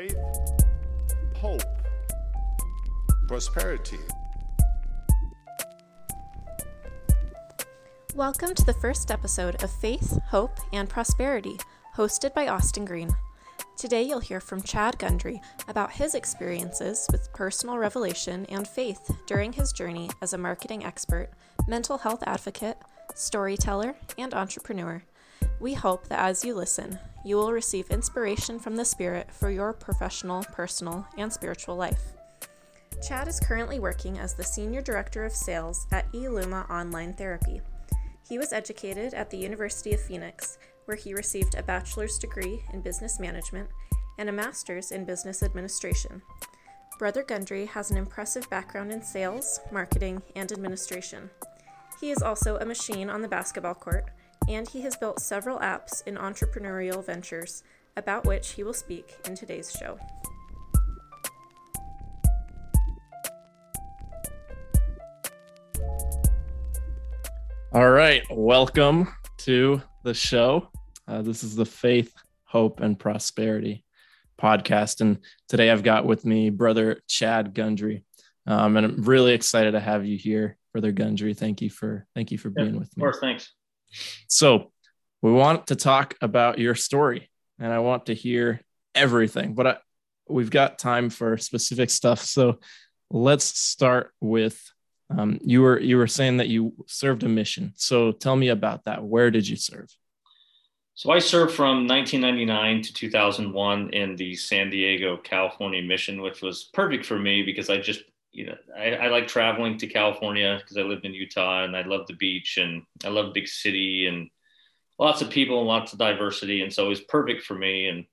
faith, hope, prosperity. Welcome to the first episode of Faith, Hope, and Prosperity, hosted by Austin Green. Today you'll hear from Chad Gundry about his experiences with personal revelation and faith during his journey as a marketing expert, mental health advocate, storyteller, and entrepreneur. We hope that as you listen, you will receive inspiration from the Spirit for your professional, personal, and spiritual life. Chad is currently working as the Senior Director of Sales at eLuma Online Therapy. He was educated at the University of Phoenix, where he received a bachelor's degree in business management and a master's in business administration. Brother Gundry has an impressive background in sales, marketing, and administration. He is also a machine on the basketball court, and he has built several apps in entrepreneurial ventures, about which he will speak in today's show. All right, welcome to the show. Uh, this is the Faith, Hope, and Prosperity podcast. And today I've got with me brother Chad Gundry. Um, and I'm really excited to have you here, brother Gundry. Thank you for thank you for being yeah, with me. Of course, thanks. So we want to talk about your story, and I want to hear everything, but I, we've got time for specific stuff. So let's start with um, you were you were saying that you served a mission. So tell me about that. Where did you serve? So I served from 1999 to 2001 in the San Diego, California mission, which was perfect for me because I just you know I, I like traveling to California because I lived in Utah and I love the beach and I love big city and lots of people and lots of diversity and so it was perfect for me and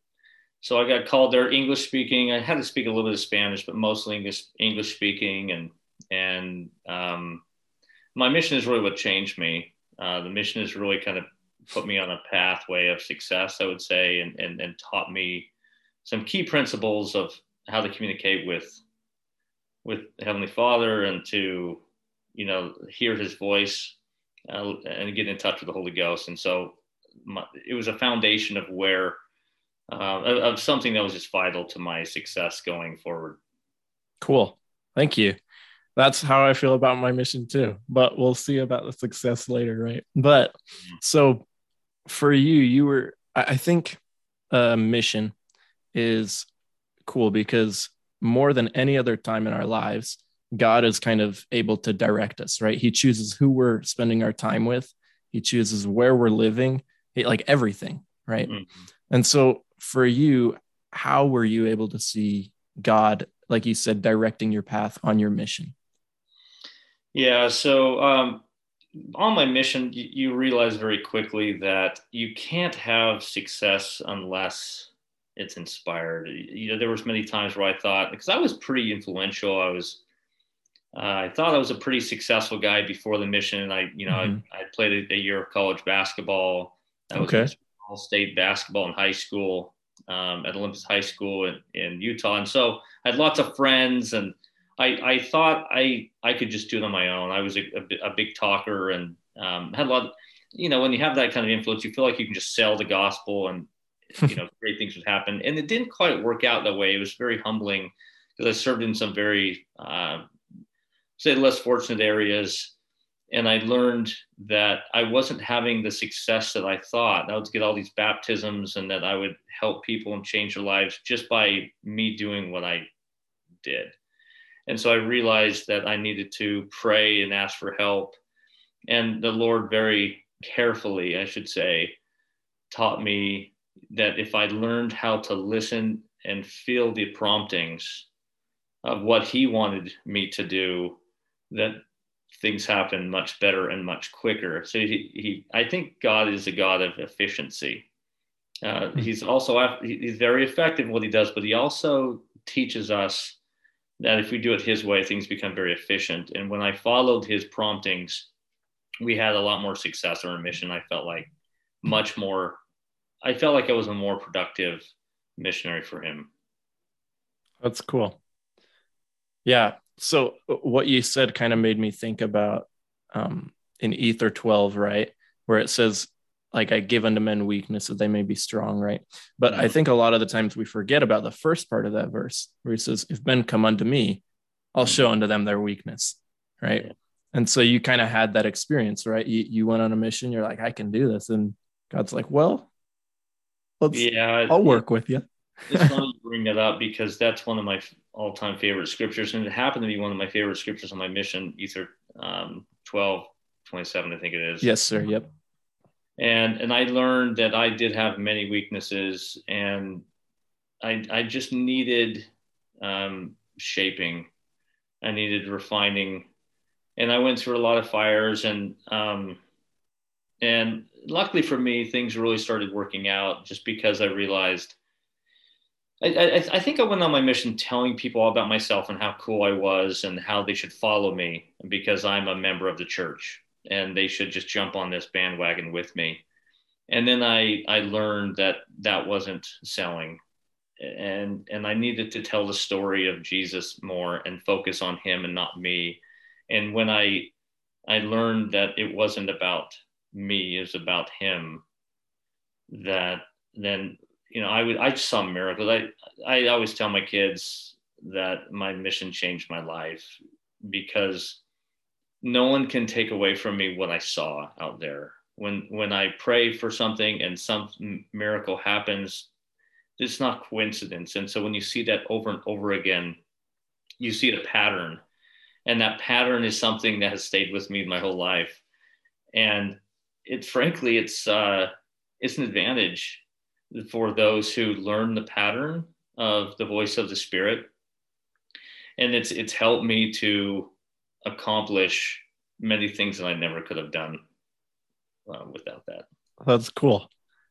so I got called there English speaking. I had to speak a little bit of Spanish, but mostly English English speaking and and um, my mission is really what changed me. Uh, the mission has really kind of put me on a pathway of success, I would say, and, and, and taught me some key principles of how to communicate with with Heavenly Father and to you know hear His voice uh, and get in touch with the Holy Ghost. And so my, it was a foundation of where uh, of, of something that was just vital to my success going forward. Cool, thank you that's how I feel about my mission too. But we'll see about the success later, right? But so for you, you were, I think a mission is cool because more than any other time in our lives, God is kind of able to direct us, right? He chooses who we're spending our time with, He chooses where we're living, like everything, right? Mm-hmm. And so for you, how were you able to see God, like you said, directing your path on your mission? Yeah. So um, on my mission, you, you realize very quickly that you can't have success unless it's inspired. You know, there was many times where I thought because I was pretty influential. I was. Uh, I thought I was a pretty successful guy before the mission. I, you know, mm-hmm. I, I, played a, a, year of college basketball. I was okay. all state basketball in high school um, at Olympus High School in, in Utah, and so I had lots of friends and I, I thought I I could just do it on my own. I was a, a, a big talker and um, had a lot. Of, you know, when you have that kind of influence, you feel like you can just sell the gospel and you know great things would happen. And it didn't quite work out that way. It was very humbling because I served in some very uh, say less fortunate areas, and I learned that I wasn't having the success that I thought. I would get all these baptisms and that I would help people and change their lives just by me doing what I did. And so I realized that I needed to pray and ask for help. And the Lord, very carefully, I should say, taught me that if I learned how to listen and feel the promptings of what He wanted me to do, that things happen much better and much quicker. So he, he I think God is a God of efficiency. Uh, hmm. he's also he's very effective in what he does, but he also teaches us that if we do it his way, things become very efficient. And when I followed his promptings, we had a lot more success on our mission. I felt like much more, I felt like I was a more productive missionary for him. That's cool. Yeah. So uh, what you said kind of made me think about um, in Ether 12, right? Where it says, like I give unto men weakness that they may be strong, right? But I mm-hmm. think a lot of the times we forget about the first part of that verse where he says, If men come unto me, I'll mm-hmm. show unto them their weakness, right? Yeah. And so you kind of had that experience, right? You, you went on a mission, you're like, I can do this. And God's like, Well, let's, yeah, I'll work with you. it's funny you bring that up because that's one of my all-time favorite scriptures, and it happened to be one of my favorite scriptures on my mission, Ether um, 12, 27, I think it is. Yes, sir. Yep. And and I learned that I did have many weaknesses, and I I just needed um, shaping, I needed refining, and I went through a lot of fires, and um, and luckily for me, things really started working out just because I realized I, I, I, think I went on my mission telling people all about myself and how cool I was and how they should follow me because I'm a member of the church and they should just jump on this bandwagon with me. And then I, I learned that that wasn't selling and, and I needed to tell the story of Jesus more and focus on him and not me. And when I, I learned that it wasn't about me, is about him, that then you know, I would I saw miracles. I I always tell my kids that my mission changed my life because no one can take away from me what I saw out there. When when I pray for something and some miracle happens, it's not coincidence. And so when you see that over and over again, you see a pattern. And that pattern is something that has stayed with me my whole life. And it frankly, it's uh, it's an advantage for those who learn the pattern of the voice of the spirit. And it's it's helped me to accomplish many things that i never could have done uh, without that. That's cool.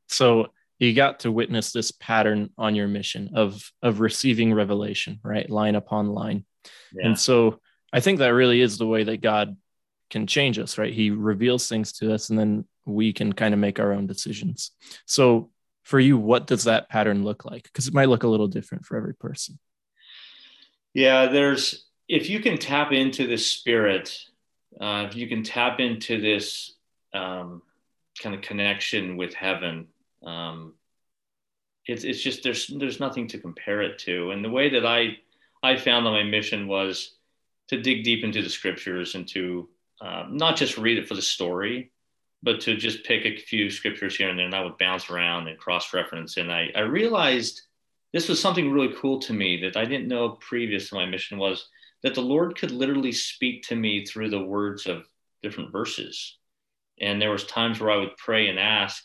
So you got to witness this pattern on your mission of of receiving revelation right? Line upon line. Yeah. and so i think that really is the way that god can change us right he reveals things to us and then we can kind of make our own decisions so for you, what does that pattern look like? Because it might look a little different for every person. Yeah, there's if you can tap into the spirit, uh, if you can tap into this um, kind of connection with heaven, um, it's it's just there's there's nothing to compare it to. And the way that I I found on my mission was to dig deep into the scriptures and to uh, not just read it for the story, but to just pick a few scriptures here and there, and I would bounce around and cross reference. And I, I realized this was something really cool to me that I didn't know previous to my mission was that the Lord could literally speak to me through the words of different verses. And there was times where I would pray and ask,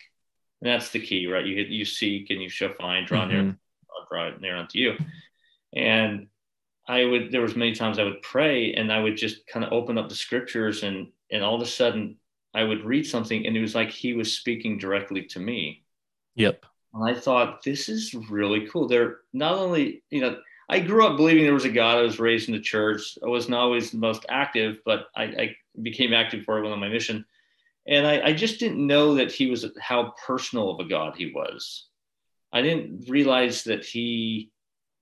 and that's the key, right? You you seek and you shall find, draw mm-hmm. near, draw near unto you. And I would there was many times I would pray and I would just kind of open up the scriptures and and all of a sudden I would read something and it was like he was speaking directly to me. Yep. And I thought, this is really cool. They're not only, you know, I grew up believing there was a God. I was raised in the church. I wasn't always the most active, but I, I became active for it on my mission. And I, I just didn't know that he was how personal of a God he was. I didn't realize that he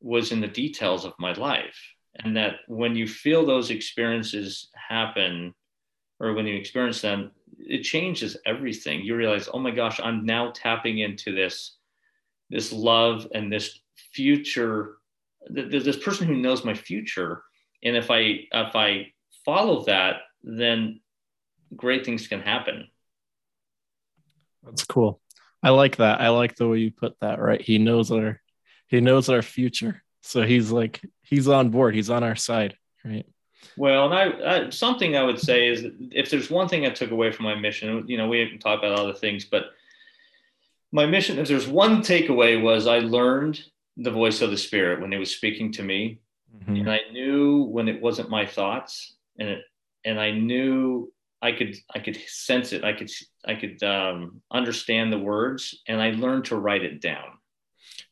was in the details of my life. And that when you feel those experiences happen, or when you experience them, it changes everything. You realize, oh my gosh, I'm now tapping into this, this love and this future. This person who knows my future, and if I if I follow that, then great things can happen. That's cool. I like that. I like the way you put that. Right, he knows our he knows our future, so he's like he's on board. He's on our side. Right. Well, and I, I, something I would say is if there's one thing I took away from my mission, you know, we can talk about other things, but my mission, if there's one takeaway, was I learned the voice of the Spirit when it was speaking to me, mm-hmm. and I knew when it wasn't my thoughts, and it, and I knew I could I could sense it, I could I could um, understand the words, and I learned to write it down.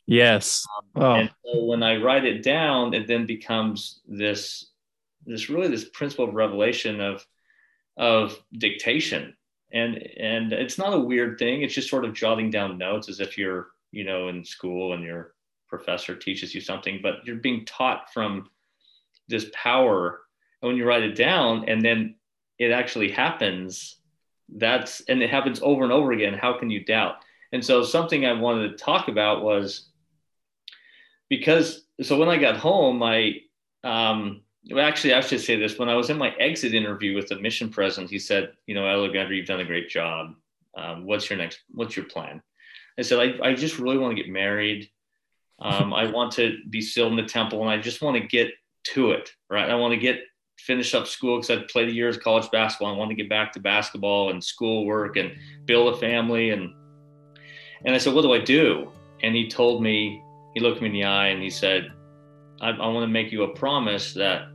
Yes. Um, oh. And so when I write it down, it then becomes this this really this principle of revelation of of dictation and and it's not a weird thing it's just sort of jotting down notes as if you're you know in school and your professor teaches you something but you're being taught from this power and when you write it down and then it actually happens that's and it happens over and over again. How can you doubt? And so something I wanted to talk about was because so when I got home, I um, well, actually I should say this. When I was in my exit interview with the mission president, he said, "You know, Alexander, you've done a great job. Um, what's your next? What's your plan?" I said, "I, I just really want to get married. Um, I want to be still in the temple, and I just want to get to it. Right? I want to get finish up school because I'd played a year of college basketball. I want to get back to basketball and schoolwork and build a family. And and I said, what do I do? And he told me, he looked me in the eye and he said, I, I want to make you a promise that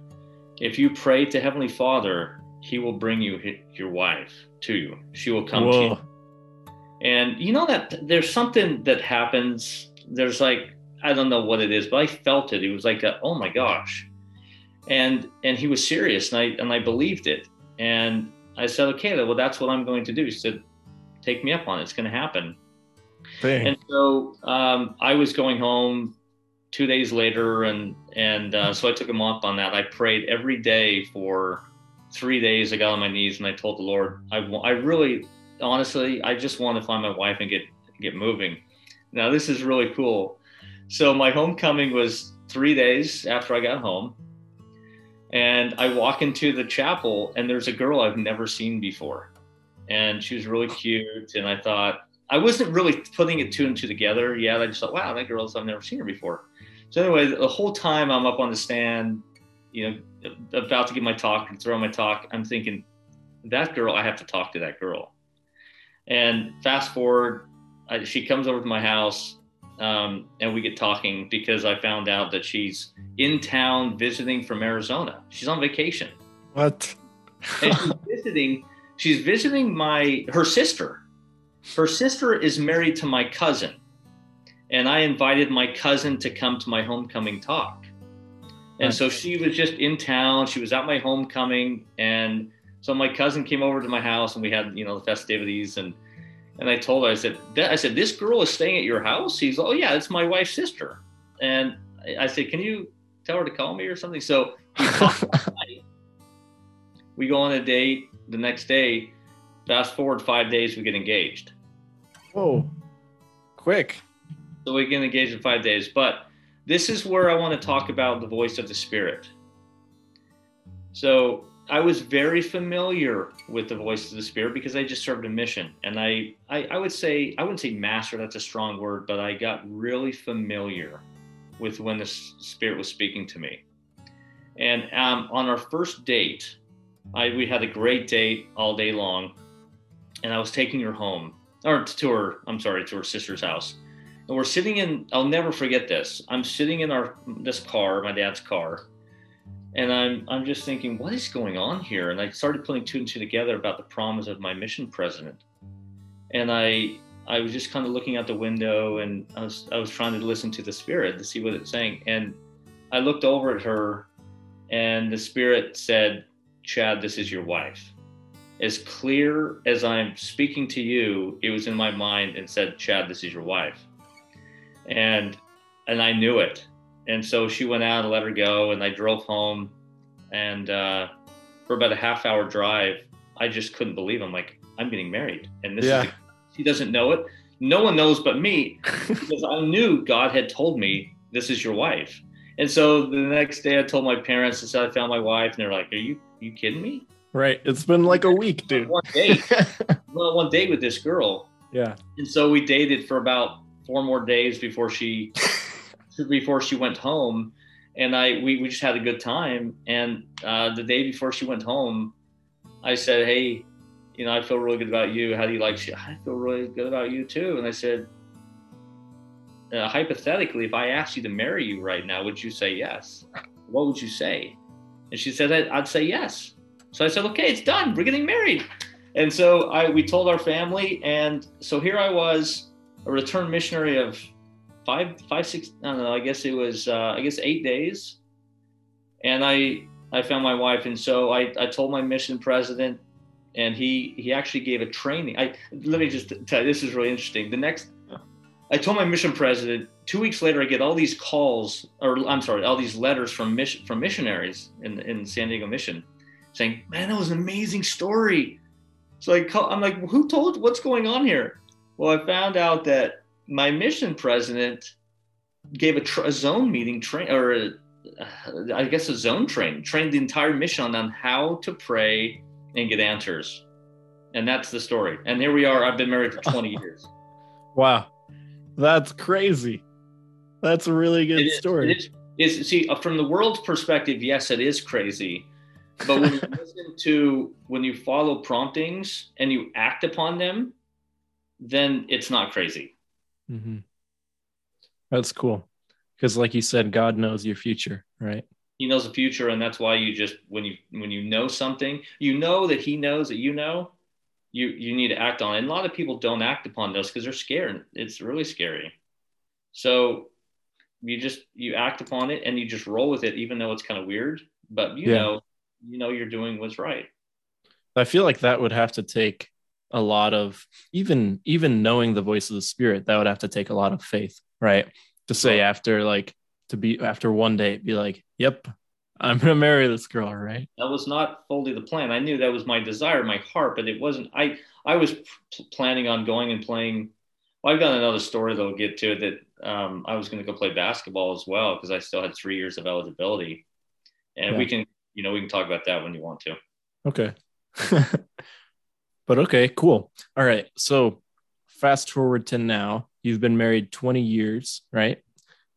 if you pray to Heavenly Father, He will bring you your wife to you. She will come Whoa. to you. And you know that there's something that happens. There's like I don't know what it is, but I felt it. It was like, a, oh my gosh, and and he was serious, and I and I believed it. And I said, okay, well that's what I'm going to do. He said, take me up on it. It's going to happen. Dang. And so um, I was going home two days later, and and uh, so I took him up on that. I prayed every day for three days. I got on my knees and I told the Lord, I I really, honestly, I just want to find my wife and get get moving. Now this is really cool. So my homecoming was three days after I got home, and I walk into the chapel and there's a girl I've never seen before, and she was really cute. And I thought I wasn't really putting it two and two together yet. I just thought, wow, that girl's I've never seen her before. So anyway, the whole time I'm up on the stand, you know, about to give my talk and throw my talk, I'm thinking, that girl, I have to talk to that girl. And fast forward, I, she comes over to my house um, and we get talking because I found out that she's in town visiting from Arizona. She's on vacation. What? and she's visiting. She's visiting my her sister. Her sister is married to my cousin, and I invited my cousin to come to my homecoming talk. And so she was just in town. She was at my homecoming, and so my cousin came over to my house, and we had you know the festivities. and And I told her, I said, I said, this girl is staying at your house. He's, oh yeah, it's my wife's sister. And I said, can you tell her to call me or something? So we, we go on a date the next day. Fast forward five days, we get engaged. Whoa, quick. So we get engaged in five days. But this is where I want to talk about the voice of the Spirit. So I was very familiar with the voice of the Spirit because I just served a mission. And I, I, I would say, I wouldn't say master, that's a strong word, but I got really familiar with when the Spirit was speaking to me. And um, on our first date, I, we had a great date all day long. And I was taking her home, or to her, I'm sorry, to her sister's house. And we're sitting in i'll never forget this. I'm sitting in our this car my dad's car and i'm i'm just thinking what is going on here? And i started putting two and two together about the promise of my mission president. And i i was just kind of looking out the window and i was i was trying to listen to the spirit to see what it's saying. And i looked over at her and the spirit said chad this is your wife as clear as i'm speaking to you it was in my mind and said chad this is your wife and and I knew it. And so she went out and let her go, and I drove home, and uh, for about a half hour drive, I just couldn't believe. I'm like, I'm getting married, and this yeah. is. She doesn't know it. No one knows but me, because I knew God had told me this is your wife. And so the next day, I told my parents. I said I found my wife, and they're like, "Are you are you kidding me?" Right. It's been like a week, dude. One date. well, one date with this girl. Yeah. And so we dated for about four more days before she before she went home and i we, we just had a good time and uh, the day before she went home i said hey you know i feel really good about you how do you like she i feel really good about you too and i said uh, hypothetically if i asked you to marry you right now would you say yes what would you say and she said i'd say yes so i said okay it's done we're getting married and so i we told our family and so here i was a return missionary of five, five, six. I don't know. I guess it was. Uh, I guess eight days. And I, I found my wife, and so I, I told my mission president, and he, he actually gave a training. I let me just tell you, this is really interesting. The next, I told my mission president. Two weeks later, I get all these calls, or I'm sorry, all these letters from mission from missionaries in in San Diego Mission, saying, "Man, that was an amazing story." So I call, I'm like, who told? What's going on here? Well, I found out that my mission president gave a, tr- a zone meeting train or a, uh, I guess a zone train trained the entire mission on how to pray and get answers, and that's the story. And here we are. I've been married for 20 years. Wow, that's crazy. That's a really good It is- story. It is, is see uh, from the world's perspective, yes, it is crazy. But when you listen to when you follow promptings and you act upon them, then it's not crazy. hmm That's cool. Because, like you said, God knows your future, right? He knows the future, and that's why you just when you when you know something, you know that he knows that you know, you you need to act on it. And a lot of people don't act upon those because they're scared. It's really scary. So you just you act upon it and you just roll with it, even though it's kind of weird. But you Yeah. know, you know you're doing what's right. I feel like that would have to take a lot of even even knowing the voice of the spirit. That would have to take a lot of faith, right? To say Right. after like to be after one day, be like, "Yep, I'm gonna marry this girl," right? that was not fully the plan. I knew that was my desire, my heart, but it wasn't. I I was p- planning on going and playing. Well, I've got another story that we'll get to it. that um, I was going to go play basketball as well because I still had three years of eligibility, and we can you know we can talk about that when you want to. Okay. but okay, cool. All right. So fast forward to now. You've been married 20 years, right?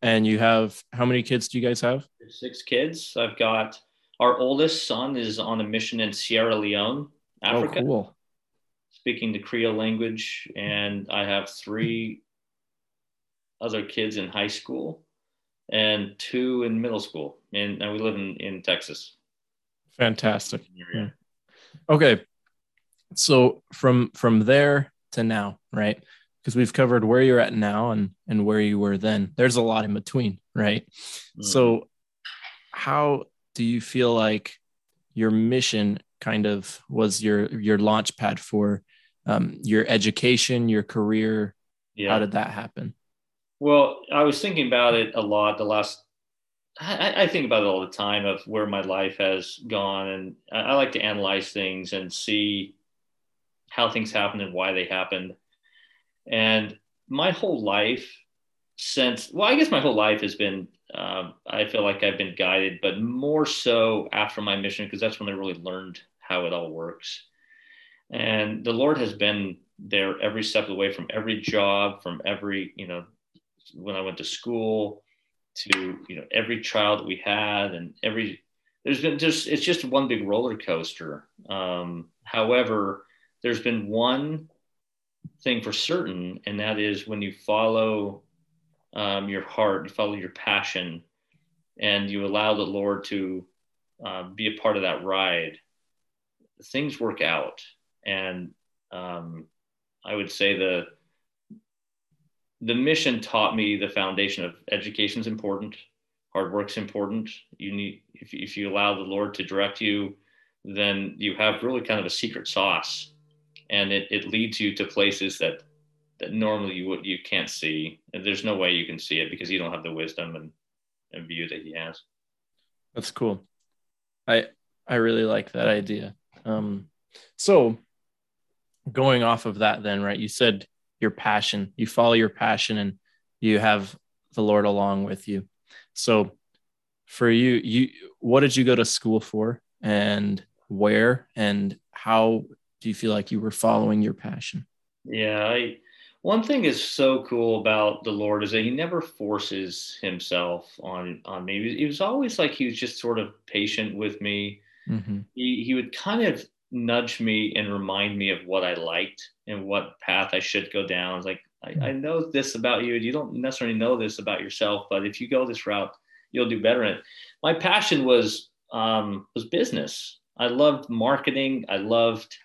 And you have how many kids do you guys have? Six kids. I've got our oldest son is on a mission in Sierra Leone, oh, Africa. Oh, cool. speaking the Creole language, and I have three other kids in high school and two in middle school. And, and we live in, in Texas. Fantastic. area. Okay. So from from there to now, right? Because we've covered where you're at now and and where you were then. There's a lot in between, right? Mhm. So how do you feel like your mission kind of was your your launch pad for um, your education, your career? yeah. How did that happen? Well, I was thinking about it a lot the last. I, I think about it all the time of where my life has gone, and I, I like to analyze things and see how things happened and why they happened. And my whole life, since well, I guess my whole life has been. Um, I feel like I've been guided, but more so after my mission because that's when I really learned how it all works. And the Lord has been there every step of the way, from every job, from every you know when I went to school to you know every child that we had and every there's been just it's just one big roller coaster. Um, however, there's been one thing for certain, and that is when you follow um, your heart, you follow your passion, and you allow the Lord to uh, be a part of that ride, things work out. And um, I would say the the mission taught me the foundation of education is important hard work's important you need if, if you allow the lord to direct you then you have really kind of a secret sauce and it, it leads you to places that that normally you would you can't see and there's no way you can see it because you don't have the wisdom and, and view that he has That's cool. I I really like that idea. Um, so going off of that, then right? You said your passion. You follow your passion, and you have the Lord along with you. So for you, you what did you go to school for, and where, and how do you feel like you were following your passion? Yeah, I one thing is so cool about the Lord is that he never forces himself on on me. He was, he was always like he was just sort of patient with me. Mm-hmm. He he would kind of nudge me and remind me of what I liked and what path I should go down. It's like I, I know this about you. And you don't necessarily know this about yourself, but if you go this route, you'll do better in it. My passion was um, was business. I loved marketing. I loved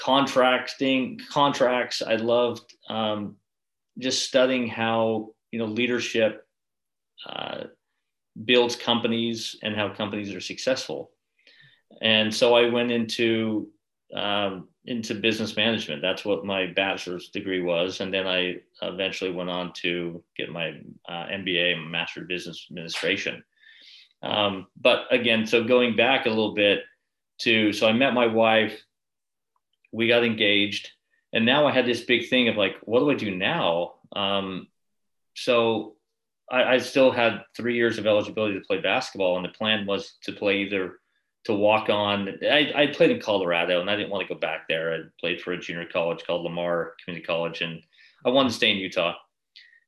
contracting contracts. I loved um, just studying how you know leadership uh, builds companies and how companies are successful. And so I went into um, into business management. That's what my bachelor's degree was, and then I eventually went on to get my uh, MBA, Master of Business Administration. Um, but again, so going back a little bit to, so I met my wife we got engaged. And now I had this big thing of like, what do I do now? Um, so I, I still had three years of eligibility to play basketball, and the plan was to play either to walk on. I, I played in Colorado, and I didn't want to go back there. I played for a junior college called Lamar Community College, and I wanted to stay in Utah.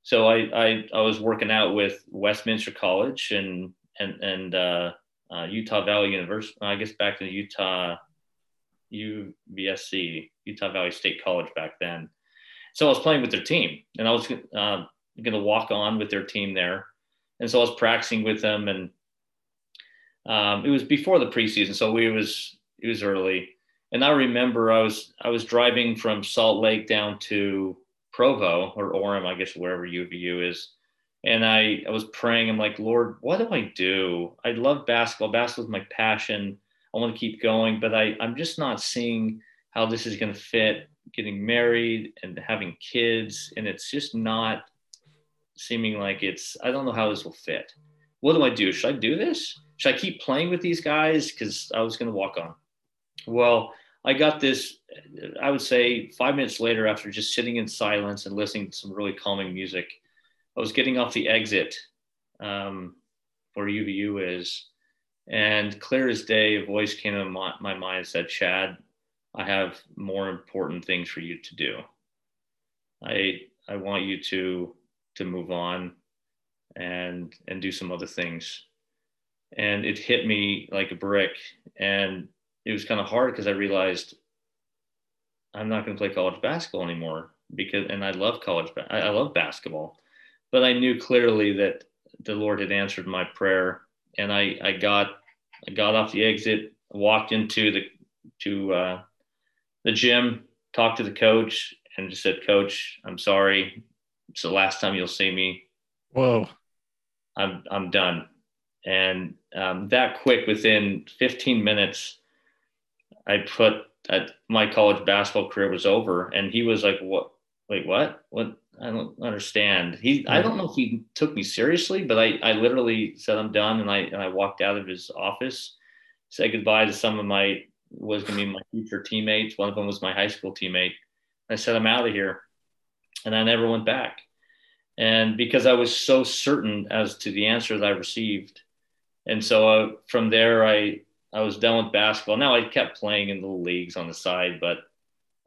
So I, I, I was working out with Westminster College and and and uh, uh, Utah Valley University. I guess back in Utah UVSC, Utah Valley State College back then. So I was playing with their team, and I was uh, going to walk on with their team there. And so I was practicing with them, and um, it was before the preseason, so we was it was early. And I remember I was I was driving from Salt Lake down to Provo or Orem, I guess wherever UVU is, and I I was praying. I'm like, Lord, what do I do? I love basketball. Basketball is my passion. I want to keep going, but I I'm just not seeing how this is going to fit. Getting married and having kids, and it's just not seeming like it's I don't know how this will fit. What do I do? Should I do this? Should I keep playing with these guys? Because I was going to walk on. Well, I got this, I would say five minutes later, after just sitting in silence and listening to some really calming music, I was getting off the exit um, where UVU is. And clear as day, a voice came in my, my mind and said, Chad, I have more important things for you to do. I, I want you to to move on and and do some other things and it hit me like a brick and it was kind of hard because i realized i'm not going to play college basketball anymore because and i love college i love basketball but i knew clearly that the lord had answered my prayer and i i got i got off the exit walked into the to uh, the gym talked to the coach and just said coach i'm sorry it's the last time you'll see me. Whoa. I'm I'm done. And um, that quick, within 15 minutes, I put uh, my college basketball career was over. And he was like, "What? Wait, what? What? I don't understand." He, I don't know if he took me seriously, but I, I literally said I'm done, and I and I walked out of his office, said goodbye to some of my was going to be my future teammates. One of them was my high school teammate. I said, "I'm out of here." and I never went back. And because I was so certain as to the answer that I received, and so uh, from there I I was done with basketball. Now I kept playing in little leagues on the side, but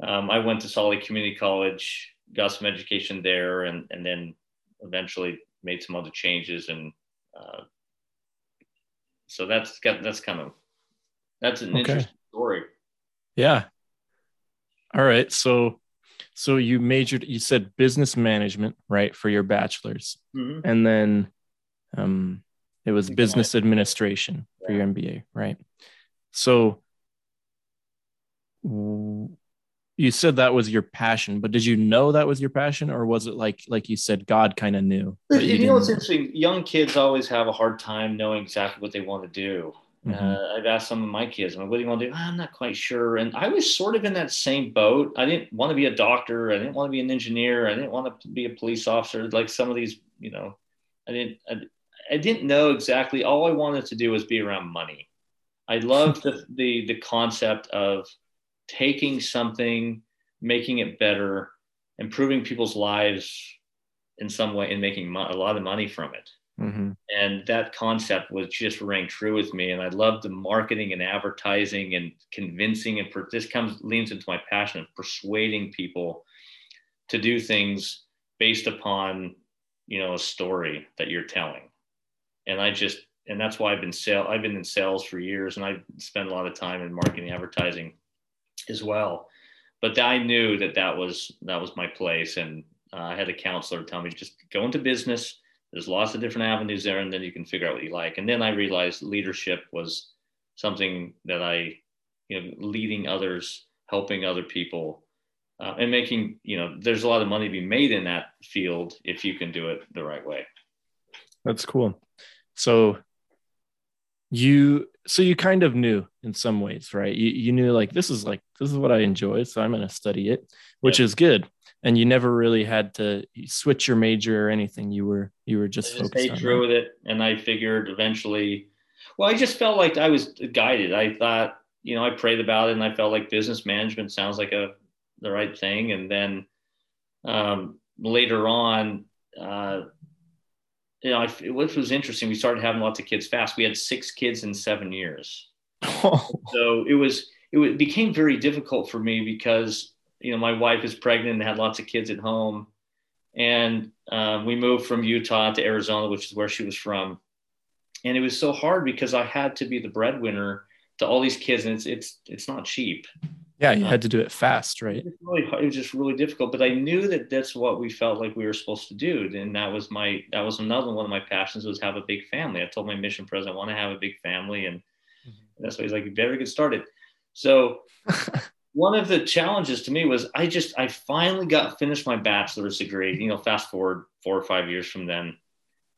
um, I went to Salt Lake Community College, got some education there, and and then eventually made some other changes, and uh, so that's got that's kind of that's an okay. interesting story. Yeah. All right. So so you majored, you said business management, right, for your bachelor's, mm-hmm. and then um, it was business administration yeah. for your MBA, right? So you said that was your passion, but did you know that was your passion, or was it like, like you said, God kind of knew? You, you know, what's interesting. Young kids always have a hard time knowing exactly what they want to do. Mm-hmm. Uh, I've asked some of my kids, I'm like, what do you want to do? I'm not quite sure. And I was sort of in that same boat. I didn't want to be a doctor. I didn't want to be an engineer. I didn't want to be a police officer. Like some of these, you know, I didn't, I, I didn't know exactly. All I wanted to do was be around money. I loved the, the, the concept of taking something, making it better, improving people's lives in some way and making mo- a lot of money from it. Mm-hmm. And that concept was just rang true with me. And I love the marketing and advertising and convincing. And per- this comes leans into my passion of persuading people to do things based upon, you know, a story that you're telling. And I just, and that's why I've been sale. I've been in sales for years, and I spend a lot of time in marketing, advertising, as well. But I knew that that was that was my place, and uh, I had a counselor tell me just go into business there's lots of different avenues there and then you can figure out what you like and then i realized leadership was something that i you know leading others helping other people uh, and making you know there's a lot of money to be made in that field if you can do it the right way that's cool so you so you kind of knew in some ways right you, you knew like this is like this is what i enjoy so i'm going to study it which is good and you never really had to switch your major or anything. You were you were just, I just stayed true with it, and I figured eventually. Well, I just felt like I was guided. I thought, you know, I prayed about it and I felt like business management sounds like a the right thing. And then um, later on, you know, I, what was interesting, we started having lots of kids fast. We had six kids in seven years. so it was it became very difficult for me because you know my wife is pregnant and had lots of kids at home, and um, we moved from Utah to Arizona, which is where she was from, and it was so hard because I had to be the breadwinner to all these kids, and it's it's it's not cheap. Yeah, you had to do it fast, right? It was, really, it was just really difficult, but I knew that that's what we felt like we were supposed to do, and that was my that was another one of my passions was have a big family. I told my mission president I want to have a big family, and, mm-hmm. that's why he's like, you better get started. So one of the challenges to me was I just I finally got finished my bachelor's degree. You know, fast forward four or five years from then,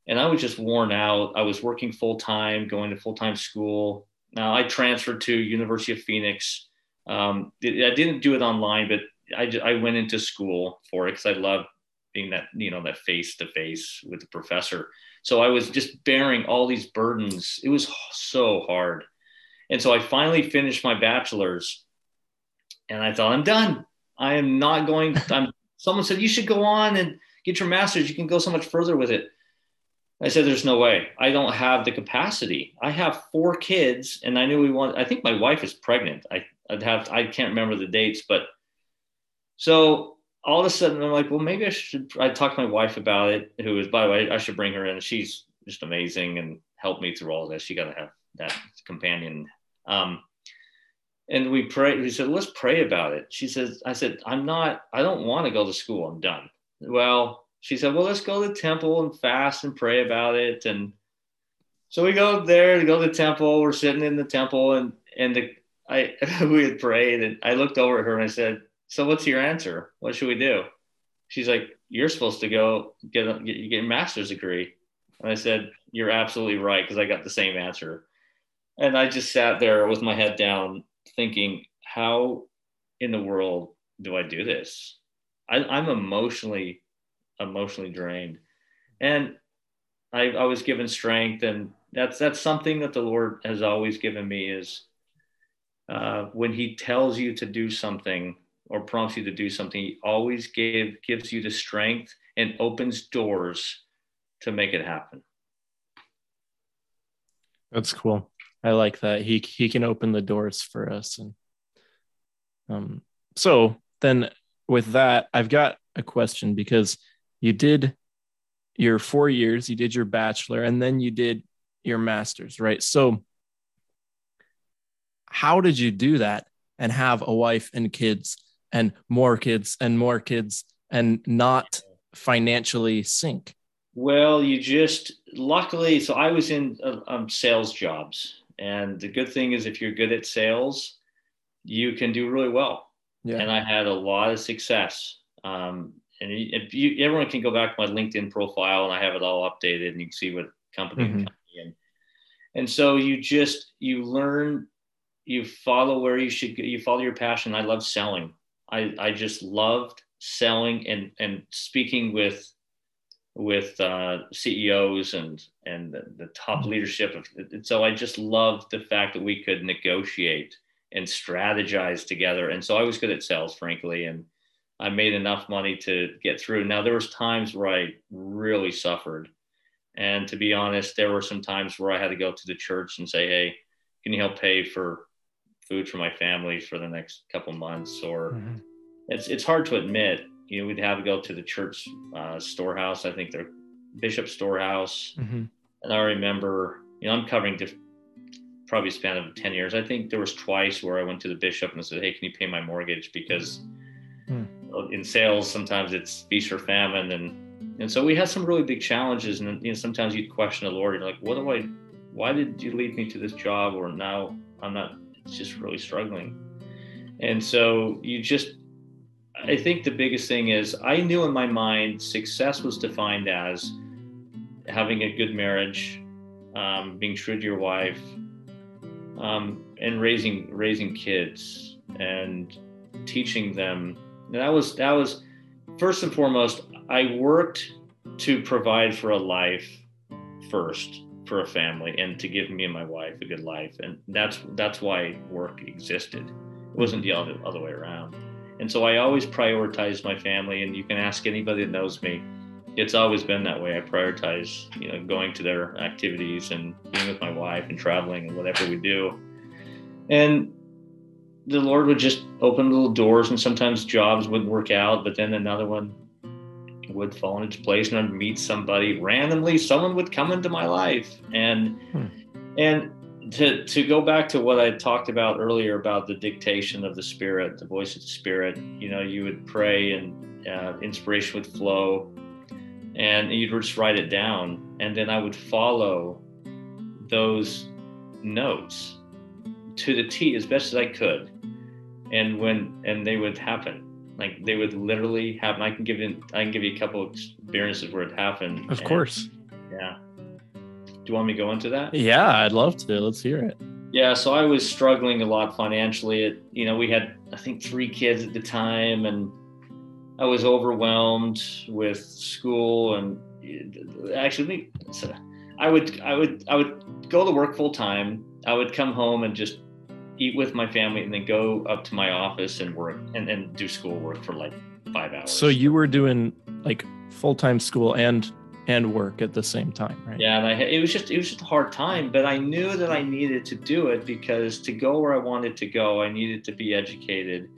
and I was just worn out. I was working full time, going to full time school. Now I transferred to University of Phoenix um, I didn't do it online, but I, I went into school for it because I love being that, you know, that face to face with the professor. So I was just bearing all these burdens. It was so hard. And so I finally finished my bachelor's and I thought, I'm done. I am not going. I'm, someone said, you should go on and get your master's. You can go so much further with it. I said, there's no way. I don't have the capacity. I have four kids and I knew we want, I think my wife is pregnant. I, I'd have I can't remember the dates, but so all of a sudden I'm like, well, maybe I should. I talked to my wife about it, who is by the way, I should bring her in. She's just amazing and helped me through all this. She got to have that companion. Um, and we prayed. We said, let's pray about it. She says, I said, I'm not. I don't want to go to school. I'm done. Well, she said, well, let's go to the temple and fast and pray about it. And so we go there to go to the temple. We're sitting in the temple, and and the I we had prayed and I looked over at her and I said, "So what's your answer? What should we do?" She's like, "You're supposed to go get a, get, get master's degree." And I said, "You're absolutely right because I got the same answer." And I just sat there with my head down, thinking, "How in the world do I do this?" I, I'm emotionally emotionally drained, and I, I was given strength, and that's that's something that the Lord has always given me is uh, when he tells you to do something or prompts you to do something, he always give, gives you the strength and opens doors to make it happen. That's cool. I like that. He he can open the doors for us. And um, so then with that, I've got a question because you did your four years, you did your bachelor, and then you did your master's, right? So how did you do that and have a wife and kids and more kids and more kids and not financially sink? Well, you just luckily, so I was in uh, um, sales jobs. And the good thing is, if you're good at sales, you can do really well. Yeah. And I had a lot of success. Um, and if you, everyone can go back to my LinkedIn profile and I have it all updated and you can see what company mm-hmm. and, and so you just, you learn you follow where you should you follow your passion. I love selling. I i just loved selling and and speaking with with uh, CEOs and and the, the top leadership of and so I just loved the fact that we could negotiate and strategize together. And so I was good at sales frankly and I made enough money to get through. Now there was times where I really suffered. And to be honest there were some times where I had to go to the church and say hey can you help pay for food for my family for the next couple months or mm-hmm. it's it's hard to admit. You know we'd have to go to the church uh, storehouse. I think they're bishop storehouse. Mm-hmm. and i remember you know i'm covering diff- probably a span of 10 years. I think there was twice where i went to the bishop and said hey can you pay my mortgage? Because mm. in sales sometimes it's feast or famine. And and so we had some really big challenges. And you know sometimes you'd question the lord. You're like what do i why did you lead me to this job or now i'm not just really struggling. And so you just, I think the biggest thing is I knew in my mind success was defined as having a good marriage, um, being true to your wife, um, and raising raising kids and teaching them. And that was that was first and foremost. I worked to provide for a life first for a family and to give me and my wife a good life. And that's that's why work existed. It wasn't the other, other way around. And so I always prioritized my family. And you can ask anybody that knows me. It's always been that way. I prioritize, you know, going to their activities and being with my wife and traveling and whatever we do. And the Lord would just open little doors, and sometimes jobs wouldn't work out, but then another one would fall into place, and I'd meet somebody randomly. Someone would come into my life, and hmm. and to to go back to what I talked about earlier about the dictation of the Spirit, the voice of the Spirit. You know, you would pray, and uh, inspiration would flow, and you'd just write it down, and then I would follow those notes to the T as best as I could and when and they would happen like they would literally happen i can give you i can give you a couple of experiences where it happened of course. Yeah. Do you want me to go into that? Yeah i'd love to. Let's hear it. Yeah so i was struggling a lot financially. It you know we had i think three kids at the time and i was overwhelmed with school and actually i would i would i would go to work full time i would come home and just eat with my family, and then go up to my office and work and then do schoolwork for like five hours. So you were doing like full time school and and work at the same time, right? Yeah, and I, it was just it was just a hard time, but I knew that I needed to do it because to go where I wanted to go, I needed to be educated,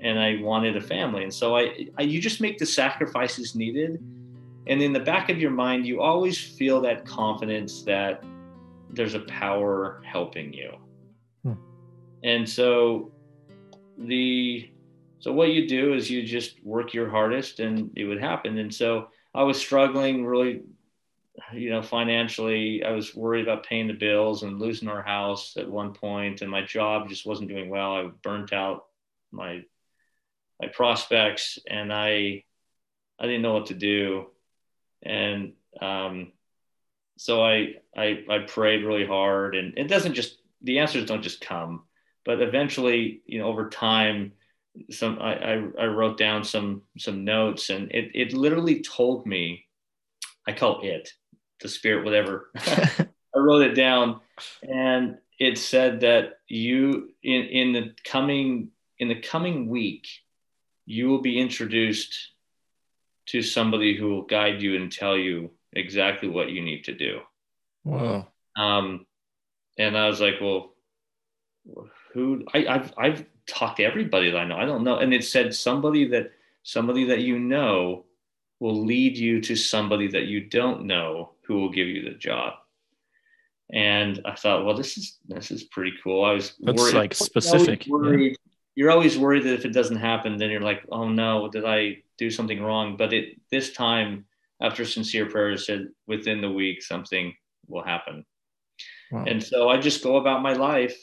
and I wanted a family, and so I, I you just make the sacrifices needed, and in the back of your mind, you always feel that confidence that there's a power helping you and so the so what you do is you just work your hardest and it would happen. And so i was struggling really you know financially. I was worried about paying the bills and losing our house at one point and my job just wasn't doing well. I burnt out my my prospects and i i didn't know what to do. And um, so I, I i prayed really hard and it doesn't just the answers don't just come but eventually, you know, over time, some I, I, I wrote down some some notes, and it it literally told me, I call it the spirit, whatever. I wrote it down, and it said that you in in the coming in the coming week, you will be introduced to somebody who will guide you and tell you exactly what you need to do. Wow. Um, and I was like, well, who I, have I've talked to everybody that I know. I don't know. And it said somebody that somebody that you know will lead you to somebody that you don't know who will give you the job. And I thought, well, this is this is pretty cool. I was that's worried. like specific. Worried. Yeah. You're always worried that if it doesn't happen, then you're like, oh no, did I do something wrong? But it this time, after sincere prayers, said within the week something will happen. Wow. And so I just go about my life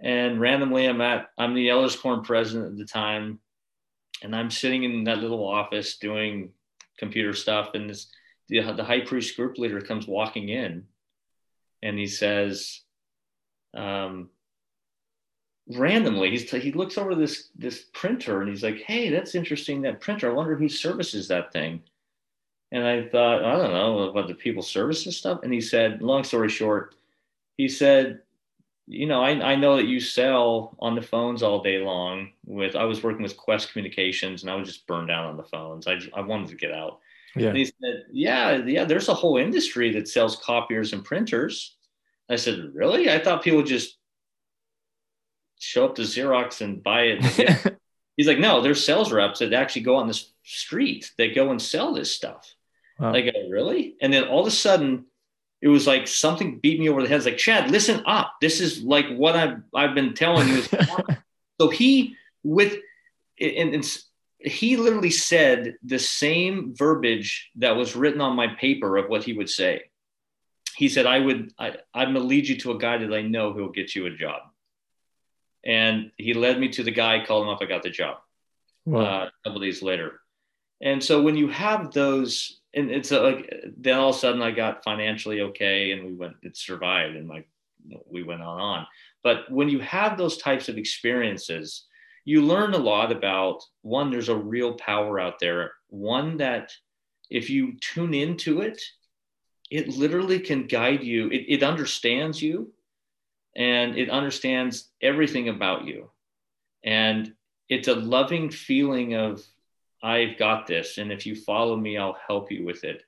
and randomly, I'm at I'm the Elders Quorum president at the time, and I'm sitting in that little office doing computer stuff, and this the, the high priest group leader comes walking in, and he says, um, randomly, he's he looks over this this printer, and he's like, "Hey, that's interesting. That printer. I wonder who services that thing." And I thought, I don't know, what the people services stuff. And he said, long story short, he said, you know, I, I know that you sell on the phones all day long with, I was working with Qwest Communications and I was just burned out on the phones. I, I wanted to get out. Yeah. And he said, yeah, yeah, there's a whole industry that sells copiers and printers. I said, really? I thought people just show up to Xerox and buy it. He's like, no, there's sales reps that actually go on the street. They go and sell this stuff. Wow. I go, really? And then all of a sudden, it was like something beat me over the head. It's like, Chad, listen up. This is like what I've I've been telling you. so he with and, and he literally said the same verbiage that was written on my paper of what he would say. He said, I would I, I'm gonna lead you to a guy that I know who'll get you a job. And he led me to the guy, called him up, I got the job. Wow. Uh, a couple days later. And so when you have those and it's a, like then all of a sudden I got financially okay and we went it survived and like we went on on. But when you have those types of experiences, you learn a lot about one, there's a real power out there. One that if you tune into it, it literally can guide you. It, it understands you and it understands everything about you. And it's a loving feeling of, I've got this. And if you follow me, I'll help you with it.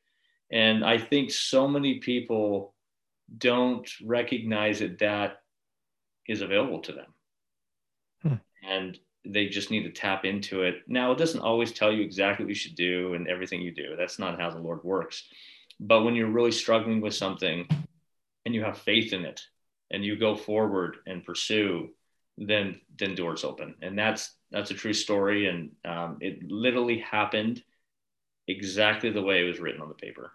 And I think so many people don't recognize that that is available to them. Hmm. And they just need to tap into it. Now, it doesn't always tell you exactly what you should do and everything you do. That's not how the Lord works. But when you're really struggling with something and you have faith in it and you go forward and pursue, then then doors open. And that's that's a true story. And um, it literally happened exactly the way it was written on the paper.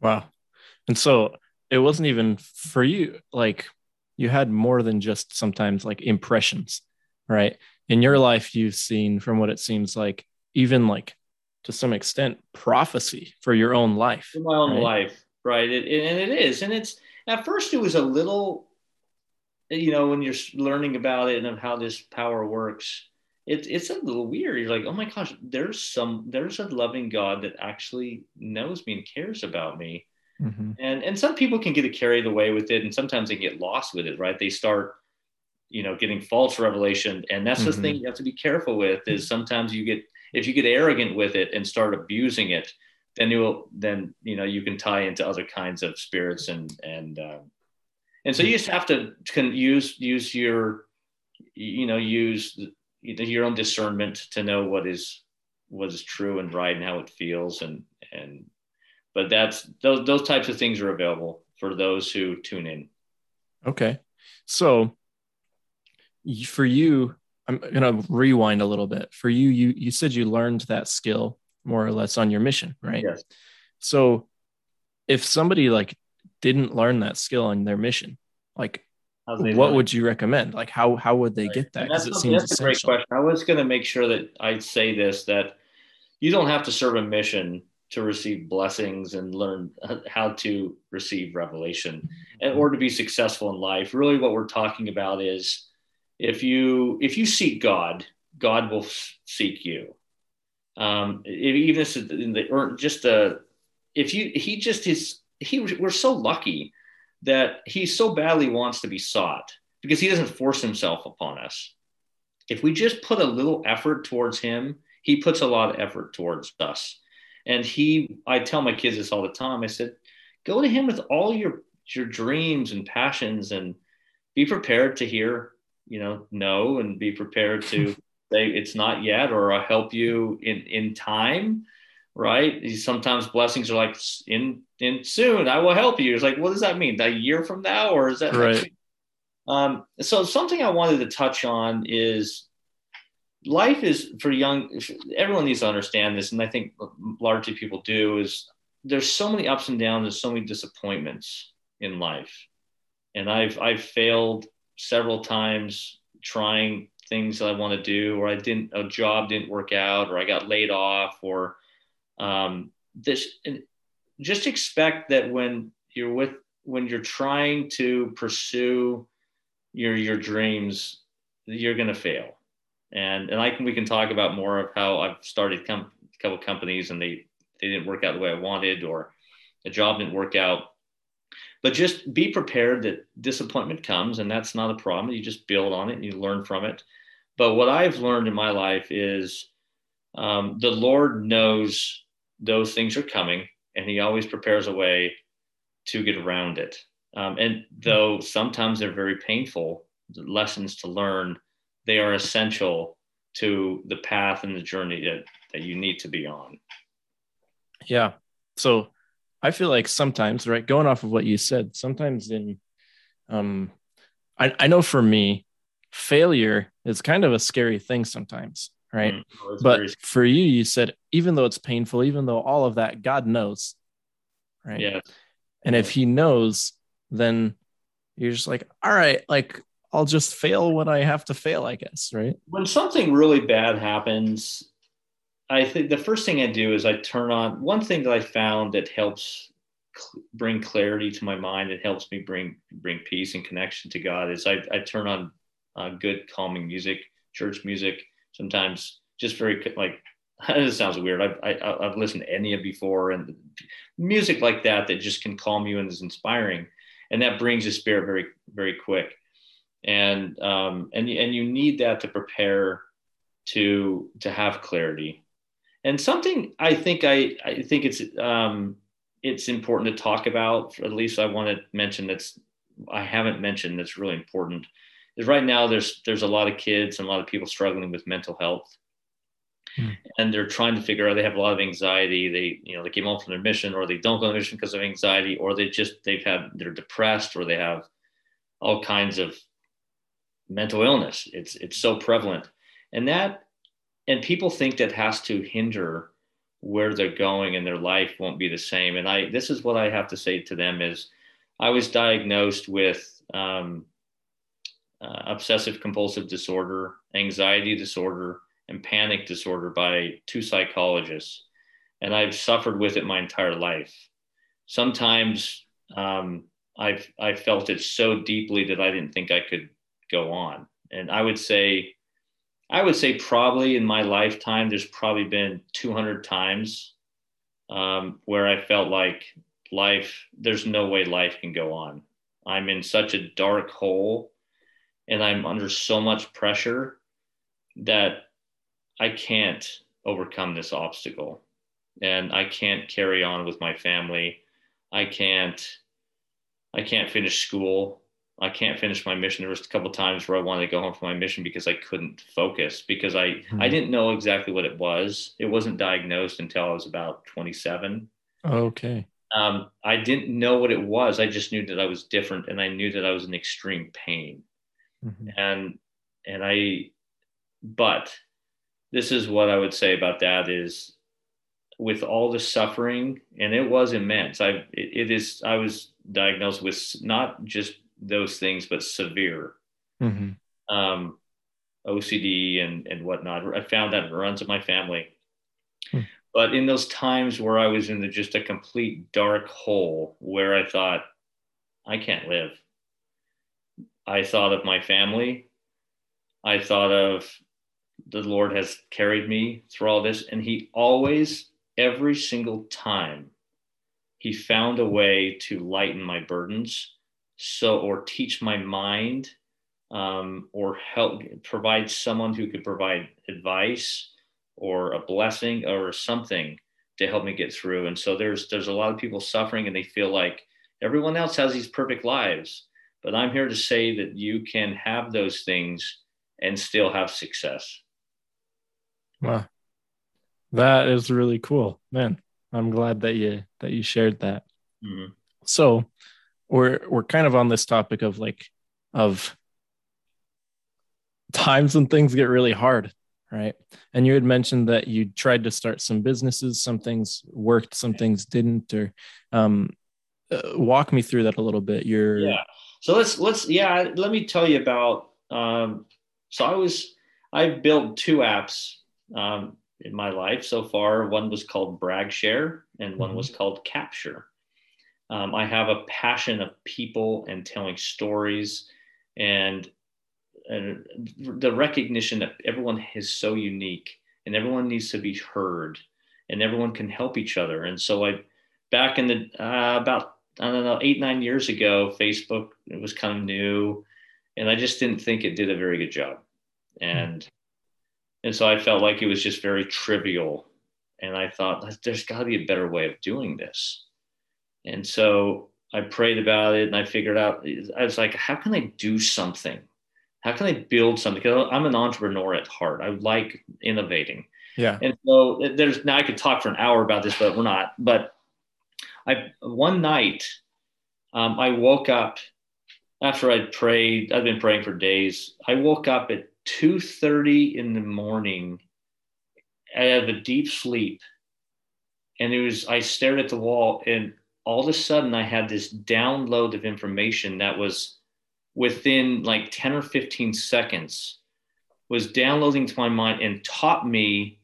Wow. And so it wasn't even for you, like you had more than just sometimes like impressions, right? In your life, you've seen from what it seems like, even like to some extent, prophecy for your own life. For my own right? life, right? It, and it is. And it's at first, it was a little, you know, when you're learning about it and how this power works, it's it's a little weird. You're like, oh my gosh, there's some there's a loving God that actually knows me and cares about me. Mm-hmm. And and some people can get carried away with it, and sometimes they get lost with it, right? They start, you know, getting false revelation, and that's mm-hmm. the thing you have to be careful with. Is sometimes you get if you get arrogant with it and start abusing it, then you will then you know you can tie into other kinds of spirits and and uh, and so you just have to can use use your you know use your own discernment to know what is what is true and right and how it feels and and but that's those those types of things are available for those who tune in. Okay. So for you i'm going to rewind a little bit. For you you you said you learned that skill more or less on your mission right? Yes. So if somebody like didn't learn that skill on their mission like what would you recommend? Like how how would they right. get that? Because it seems that's essential. a great question. I was going to make sure that I say this that you don't have to serve a mission to receive blessings and learn how to receive revelation in mm-hmm. order to be successful in life. Really, what we're talking about is if you if you seek God, God will seek you. Um, even if in the or just a if you he just is he we're so lucky that he so badly wants to be sought because he doesn't force himself upon us. If we just put a little effort towards him, he puts a lot of effort towards us. And he, I tell my kids this all the time. I said, go to him with all your your dreams and passions, and be prepared to hear, you know, no, and be prepared to say it's not yet, or I'll help you in in time right? Sometimes blessings are like in in soon. I will help you. It's like, what does that mean? A year from now, or is that right? Um, so something I wanted to touch on is life is for young. Everyone needs to understand this, and I think largely people do. Is there's so many ups and downs, there's so many disappointments in life, and I've I've failed several times trying things that I want to do, or I didn't a job didn't work out, or I got laid off, or um, this and just expect that when you're with when you're trying to pursue your your dreams you're going to fail. And and I can we can talk about more of how I've started com- a couple companies and they they didn't work out the way I wanted or a job didn't work out. But just be prepared that disappointment comes and that's not a problem. You just build on it and you learn from it. But what I've learned in my life is um, the Lord knows those things are coming and he always prepares a way to get around it. Um, and though sometimes they're very painful lessons to learn, they are essential to the path and the journey that, that you need to be on. Yeah. So I feel like sometimes, right, going off of what you said, sometimes in, um, I, I know for me, failure is kind of a scary thing sometimes right? Mm, but for you, you said even though it's painful, even though all of that, God knows, right? Yeah. And if He knows, then you're just like, all right, like I'll just fail when I have to fail, I guess, right? When something really bad happens, I think the first thing I do is I turn on one thing that I found that helps cl- bring clarity to my mind. It helps me bring bring peace and connection to God. Is I, I turn on uh, good calming music, church music sometimes just very like this sounds weird. I've, I, have i have listened to Enya before and music like that that just can calm you and is inspiring. And that brings the spirit very, very quick. And, um, and, and you need that to prepare to, to have clarity. And something I think I, I think it's, um, it's important to talk about, at least I want to mention that's, I haven't mentioned that's really important is right now there's, there's a lot of kids and a lot of people struggling with mental health. Hmm. and they're trying to figure out they have a lot of anxiety. They you know they came home from their mission or they don't go on mission because of anxiety or they just they've had they're depressed or they have all kinds of mental illness. It's it's so prevalent. And that and people think that has to hinder where they're going and their life won't be the same. And i this is what i have to say to them is i was diagnosed with um, uh, obsessive compulsive disorder anxiety disorder and panic disorder by two psychologists, and I've suffered with it my entire life. Sometimes um, I've I felt it so deeply that I didn't think I could go on, and I would say, I would say probably in my lifetime, there's probably been 200 times um, where I felt like life, there's no way life can go on. I'm in such a dark hole and I'm under so much pressure that I can't overcome this obstacle and I can't carry on with my family. I can't I can't finish school. I can't finish my mission. There was a couple times where I wanted to go home from my mission because I couldn't focus because I mm-hmm. I didn't know exactly what it was. It wasn't diagnosed until I was about 27. Okay. Um, I didn't know what it was. I just knew that I was different, and I knew that I was in extreme pain. Mm-hmm. And and I, but this is what I would say about that is with all the suffering, and it was immense. I it, it is I was diagnosed with not just those things, but severe mm-hmm. um, OCD and and whatnot. I found that it runs in my family. Hmm. But in those times where I was in the, just a complete dark hole, where I thought I can't live, I thought of my family. I thought of the Lord has carried me through all this. And He always, every single time, He found a way to lighten my burdens. So, or teach my mind, um, or help provide someone who could provide advice or a blessing or something to help me get through. And so there's there's a lot of people suffering and they feel like everyone else has these perfect lives. But I'm here to say that you can have those things and still have success. Wow. That is really cool. Man, I'm glad that you that you shared that. Mm-hmm. So we're we're kind of on this topic of like of times when things get really hard, right? And you had mentioned that you tried to start some businesses, some things worked, some things didn't. Or um, uh, walk me through that a little bit. You're yeah. So let's let's yeah. Let me tell you about. Um, so I was I built two apps um, in my life so far. One was called Bragshare, and one mm-hmm. was called Capture. Um, I have a passion of people and telling stories, and, and the recognition that everyone is so unique and everyone needs to be heard, and everyone can help each other. And so I, back in the uh, about I don't know eight nine years ago, Facebook it was kind of new, and I just didn't think it did a very good job. And and so I felt like it was just very trivial. And I thought, there's got to be a better way of doing this. And so I prayed about it and I figured out, I was like, how can I do something? How can I build something? Because I'm an entrepreneur at heart. I like innovating. Yeah. And so there's now I could talk for an hour about this, but we're not. But I one night um, I woke up after I'd prayed. I'd been praying for days. I woke up at 2.30 in the morning i had a deep sleep and it was i stared at the wall and all of a sudden i had this download of information that was within like 10 or 15 seconds was downloading to my mind and taught me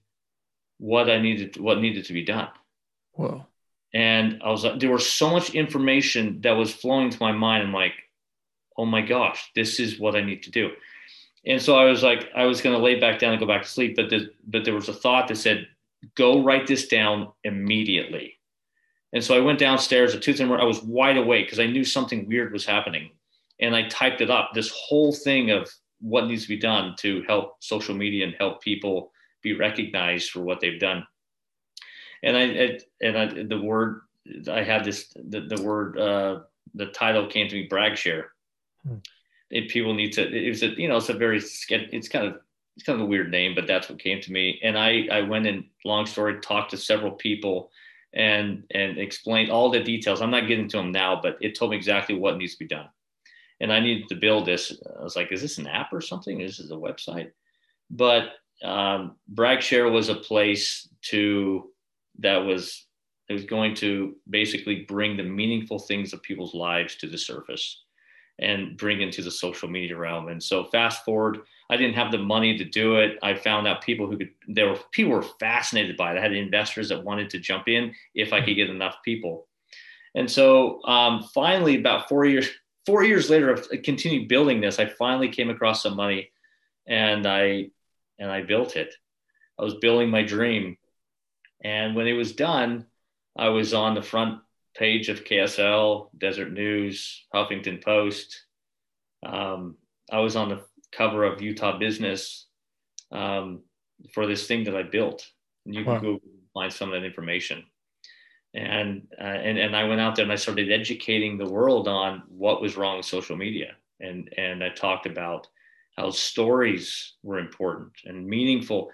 what i needed what needed to be done whoa and i was like there was so much information that was flowing to my mind i'm like oh my gosh this is what i need to do and so I was like, I was going to lay back down and go back to sleep, but the, but there was a thought that said, go write this down immediately. And so I went downstairs at Tuesday morning. I was wide awake because I knew something weird was happening. And I typed it up, this whole thing of what needs to be done to help social media and help people be recognized for what they've done. And I, and I, the word, I had this, the, the word, uh, the title came to me, brag share. Hmm. It, people need to, it was a, you know, it's a very, it's kind of, it's kind of a weird name, but that's what came to me. And I, I went and long story, talked to several people and, and explained all the details. I'm not getting to them now, but it told me exactly what needs to be done. And I needed to build this. I was like, is this an app or something? Is this a website? But um, Bragshare was a place to that was it was going to basically bring the meaningful things of people's lives to the surface and bring into the social media realm. And so fast forward, I didn't have the money to do it. I found out people who could there were people were fascinated by it. I had investors that wanted to jump in if I could get enough people. And so um, finally, about four years four years later of continued building this, I finally came across some money and I and I built it. I was building my dream. And when it was done, I was on the front page of KSL, Deseret News, Huffington Post. Um, I was on the cover of Utah Business um, for this thing that I built. And you wow. can go find some of that information. And, uh, and, and I went out there and I started educating the world on what was wrong with social media. And, and I talked about how stories were important and meaningful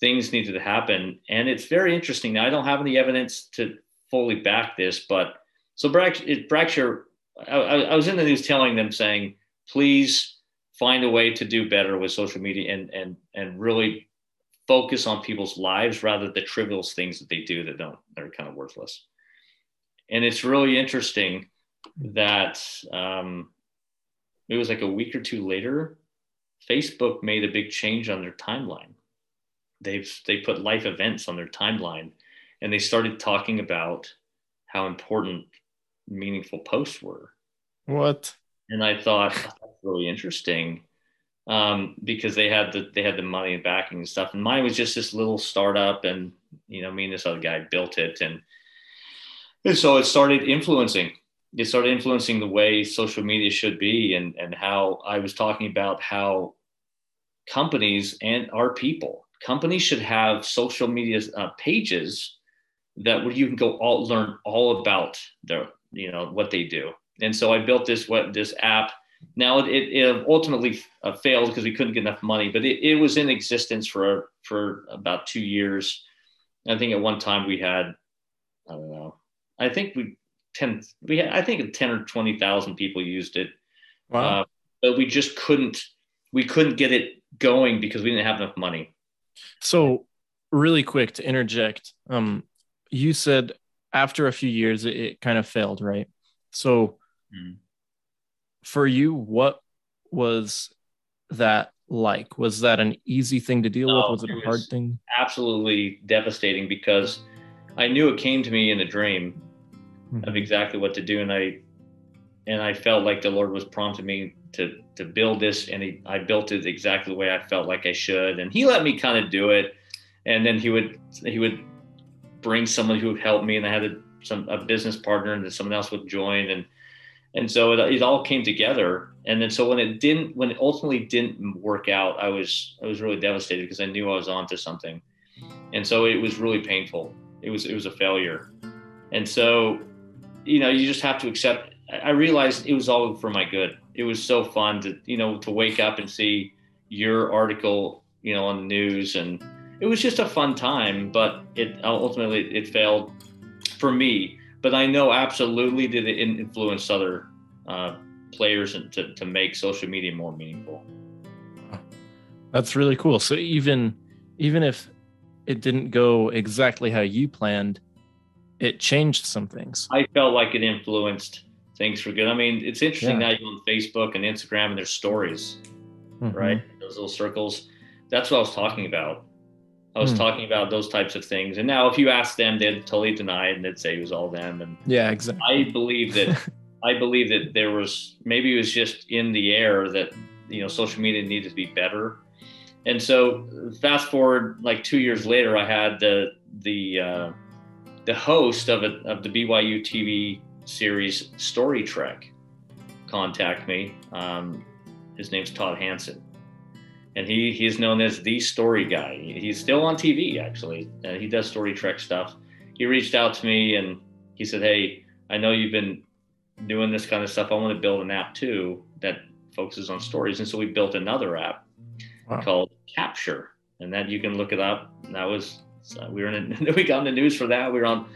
things needed to happen. And it's very interesting. Now, I don't have any evidence to fully back this, but so Bragg, Bragshare, I, I, was in the news telling them saying, please find a way to do better with social media and, and, and really focus on people's lives rather than the trivial things that they do that don't, that are kind of worthless. And it's really interesting that um, it was like a week or two later, Facebook made a big change on their timeline. They've they put life events on their timeline, and they started talking about how important meaningful posts were. What? And I thought oh, that's really interesting um, because they had the they had the money and backing and stuff. And mine was just this little startup, and you know, me and this other guy built it, and and so it started influencing it started influencing the way social media should be and, and how I was talking about how companies and our people, companies should have social media uh, pages that where you can go all learn all about their, you know, what they do. And so I built this, what this app, now it, it ultimately uh, failed because we couldn't get enough money, but it, it was in existence for, for about two years. I think at one time we had, I don't know, I think we 10 we had, i think 10 or 20,000 people used it wow. Uh, but we just couldn't we couldn't get it going because we didn't have enough money so really quick to interject um you said after a few years it, it kind of failed right so mm. for you what was that like was that an easy thing to deal no, with was it a hard thing absolutely devastating because i knew it came to me in a dream mm-hmm. of exactly what to do. And I and I felt like the Lord was prompting me to to build this, and he, I built it exactly the way I felt like I should. And He let me kind of do it, and then He would He would bring someone who would help me, and I had a, some a business partner, and then someone else would join, and and so it, it all came together. And then so when it didn't, when it ultimately didn't work out, I was I was really devastated because I knew I was onto something, and so it was really painful. It was it was a failure, and so you know, you just have to accept. I realized it was all for my good. It was so fun to, you know, to wake up and see your article, you know, on the news, and it was just a fun time. But it ultimately it failed for me. But I know absolutely did it influence other uh, players to to make social media more meaningful. That's really cool. So even even if it didn't go exactly how you planned, it changed some things. I felt like it influenced things for good. I mean, it's interesting yeah. now you on Facebook and Instagram and there's stories, mm-hmm. right? Those little circles. That's what I was talking about. I was mm. talking about those types of things. And now if you ask them, they'd totally deny it and they'd say it was all them. And yeah, exactly. I believe that I believe that there was maybe it was just in the air that you know social media needed to be better. and so fast forward like two years later, I had the the uh, the host of a, of the BYU TV series Story Trek contact me. Um, his name's Todd Hanson, and he he's known as the story guy. He's still on TV actually. Uh, he does Story Trek stuff. He reached out to me and he said, "Hey, I know you've been doing this kind of stuff. I want to build an app too that focuses on stories." And so we built another app wow. called Capture, and that you can look it up. And that was we were in. we got in the news for that. We were on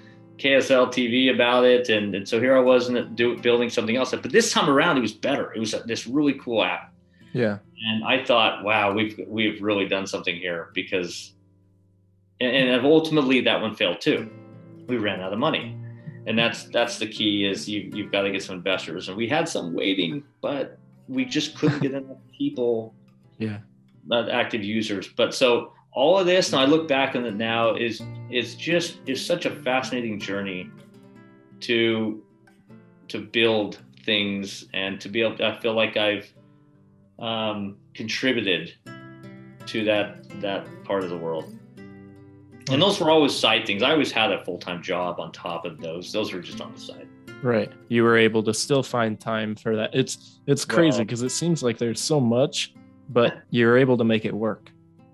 KSL TV about it, and, and so here I was in do, building something else. But this time around, it was better. It was this really cool app. Yeah. And I thought, wow, we've we've really done something here because, and, and ultimately that one failed too. We ran out of money, and that's that's the key is you you've got to get some investors, and we had some waiting, but we just couldn't get enough people. Yeah. Not active users, but so all of this, and I look back on it now, is is just is such a fascinating journey to to build things and to be able. To, I feel like I've um, contributed to that that part of the world. And those were always side things. I always had a full time job on top of those. Those were just on the side. Right. You were able to still find time for that. It's it's crazy because well, it seems like there's so much, but you're able to make it work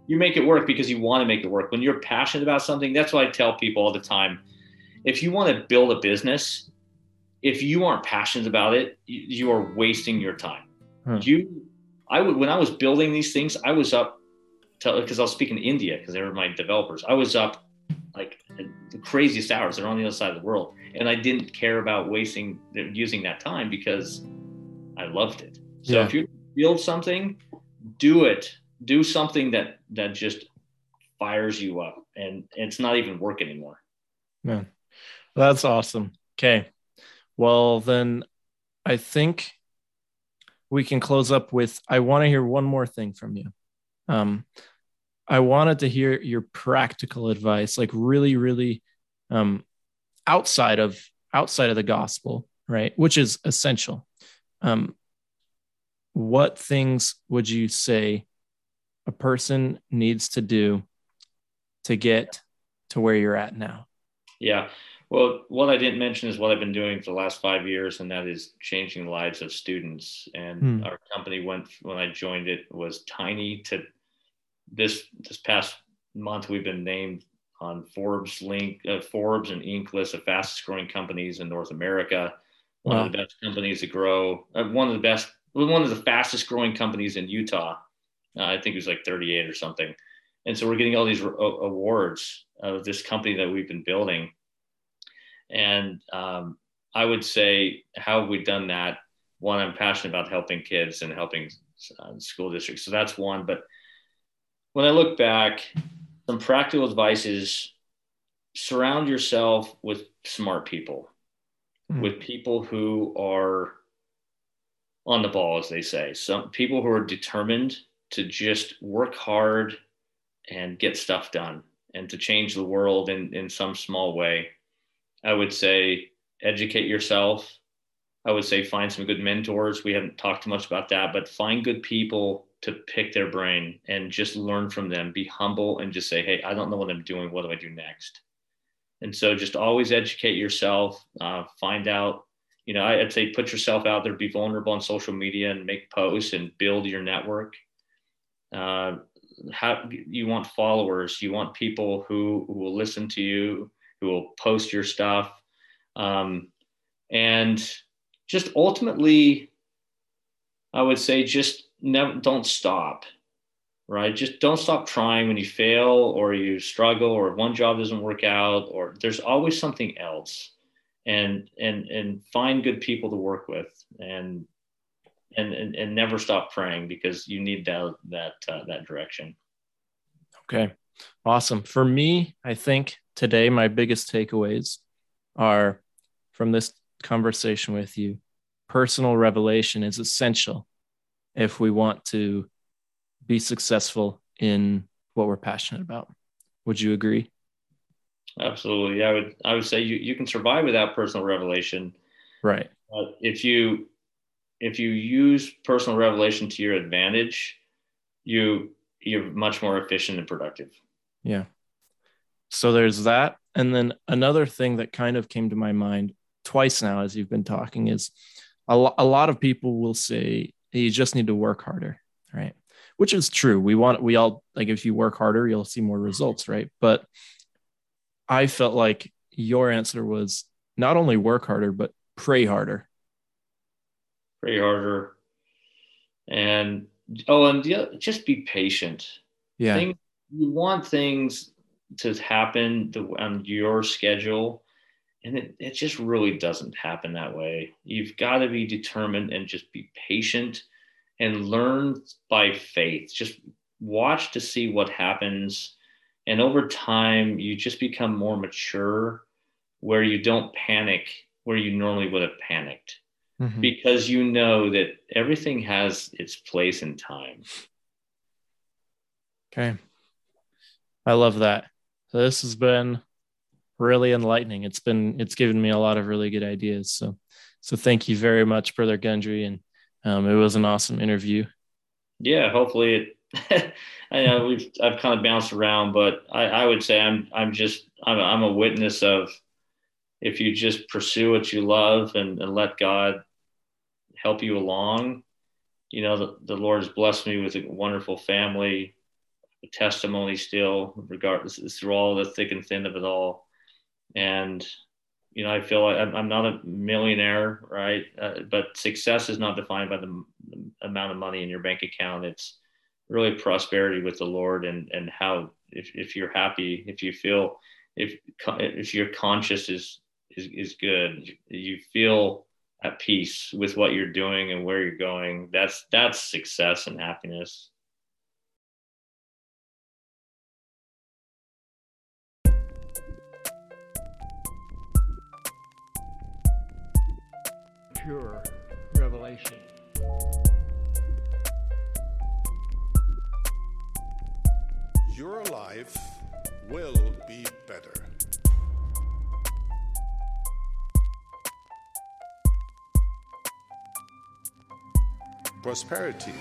you make it work because you want to make it work. When you're passionate about something, that's what I tell people all the time. If you want to build a business, if you aren't passionate about it, you, are wasting your time. Hmm. You, I would when I was building these things, I was up because I was speaking to India because they were my developers. I was up like the craziest hours. They're on the other side of the world, and I didn't care about wasting using that time because I loved it. So yeah. if you build something, do it do something that that just fires you up and it's not even work anymore. Man that's awesome. Okay well then i think we can close up with i want to hear one more thing from you. Um i wanted to hear your practical advice like really really um outside of outside of the gospel right which is essential. Um what things would you say a person needs to do to get to where you're at now? Yeah. Well, what I didn't mention is what I've been doing for the last five years, and that is changing the lives of students. And hmm. our company went when I joined it was tiny to this this past month we've been named on Forbes link uh, Forbes and Inc list of fastest growing companies in North America. One wow. of the best companies to grow. Uh, one of the best. One of the fastest growing companies in Utah uh, I think it was like 38 or something. And so we're getting all these awards of this company that we've been building. And um, I would say, how have we done that? One, I'm passionate about helping kids and helping uh, school districts. So that's one. But when I look back, some practical advice is surround yourself with smart people, mm-hmm. with people who are on the ball, as they say. Some people who are determined to just work hard and get stuff done and to change the world in, in some small way. I would say educate yourself. I would say find some good mentors. We haven't talked too much about that, but find good people to pick their brain and just learn from them. Be humble and just say, hey, I don't know what I'm doing. What do I do next? And so just always educate yourself, uh, find out, you know, I'd say put yourself out there, be vulnerable on social media and make posts and build your network uh, how you want followers. You want people who, who will listen to you who will post your stuff. Um, and just ultimately i would say just never don't stop right? Just don't stop trying. When you fail or you struggle or one job doesn't work out or there's always something else. And and and find good people to work with. And and, and, and never stop praying because you need that that uh, that direction. Okay, awesome. For me, I think today my biggest takeaways are from this conversation with you. Personal revelation is essential if we want to be successful in what we're passionate about. Would you agree? Absolutely. I would I would say you, you can survive without personal revelation. Right. but if you if you use personal revelation to your advantage, you you're much more efficient and productive. Yeah. So there's that. And then another thing that kind of came to my mind twice now as you've been talking is a, lo- a lot of people will say you just need to work harder, right? Which is true. We want, we all like if you work harder, you'll see more results, right? But I felt like your answer was not only work harder, but pray harder. Pray harder. And oh, and just be patient. Yeah. Things, you want things to happen on your schedule and it, it just really doesn't happen that way you've got to be determined and just be patient and learn by faith just watch to see what happens and over time you just become more mature where you don't panic where you normally would have panicked mm-hmm. because you know that everything has its place in time okay i love that so this has been really enlightening. It's been it's given me a lot of really good ideas. So so thank you very much, Brother Gundry, and um, it was an awesome interview. Yeah, hopefully it. I know we've I've kind of bounced around, but I, I would say I'm I'm just I'm I'm a witness of if you just pursue what you love and, and let God help you along. You know, the, the Lord has blessed me with a wonderful family, a testimony still, regardless through all the thick and thin of it all. And you know, I feel like I'm, I'm not a millionaire, right? Uh, but success is not defined by the, the, amount of money in your bank account. It's really prosperity with the Lord and and how if, if you're happy, if you feel if if your conscious is is is good, you feel at peace with what you're doing and where you're going. That's that's success and happiness. pure revelation. Your life will be better. Prosperity